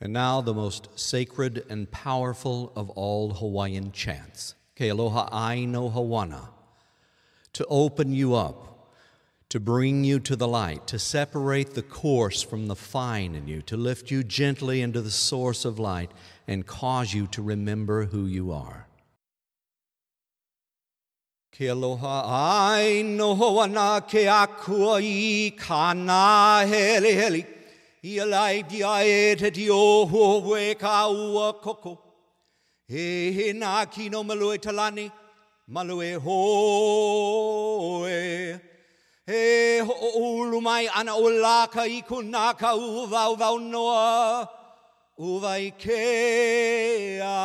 And now, the most sacred and powerful of all Hawaiian chants, Ke aloha ai no Hawana, to open you up, to bring you to the light, to separate the coarse from the fine in you, to lift you gently into the source of light, and cause you to remember who you are. Ke aloha ai no Hawana ke akua i kana hele hele. Ia lai di ae te ti o hoe ka ua koko. He he nā kino malue talani, malue hoe. He ho o ulu mai ana o laka i kuna ka uva uva noa. Uva i kea.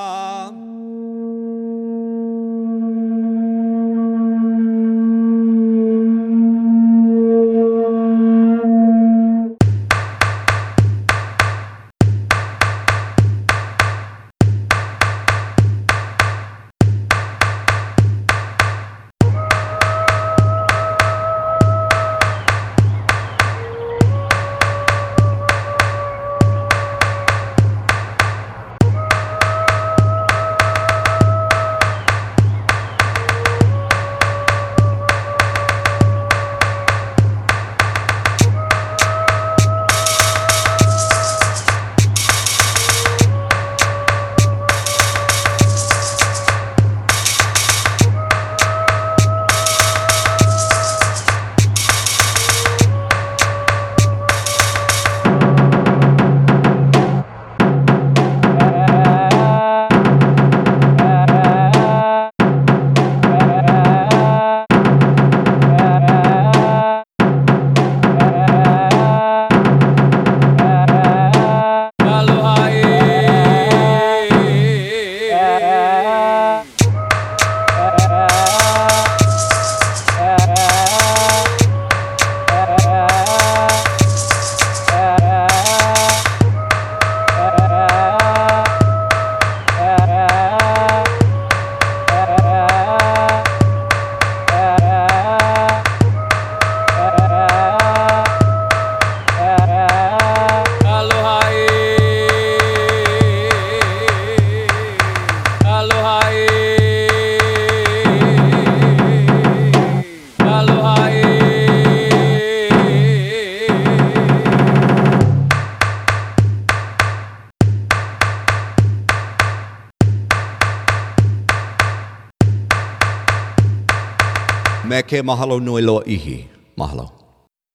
Me ke mahalo nui loa ihi. Mahalo.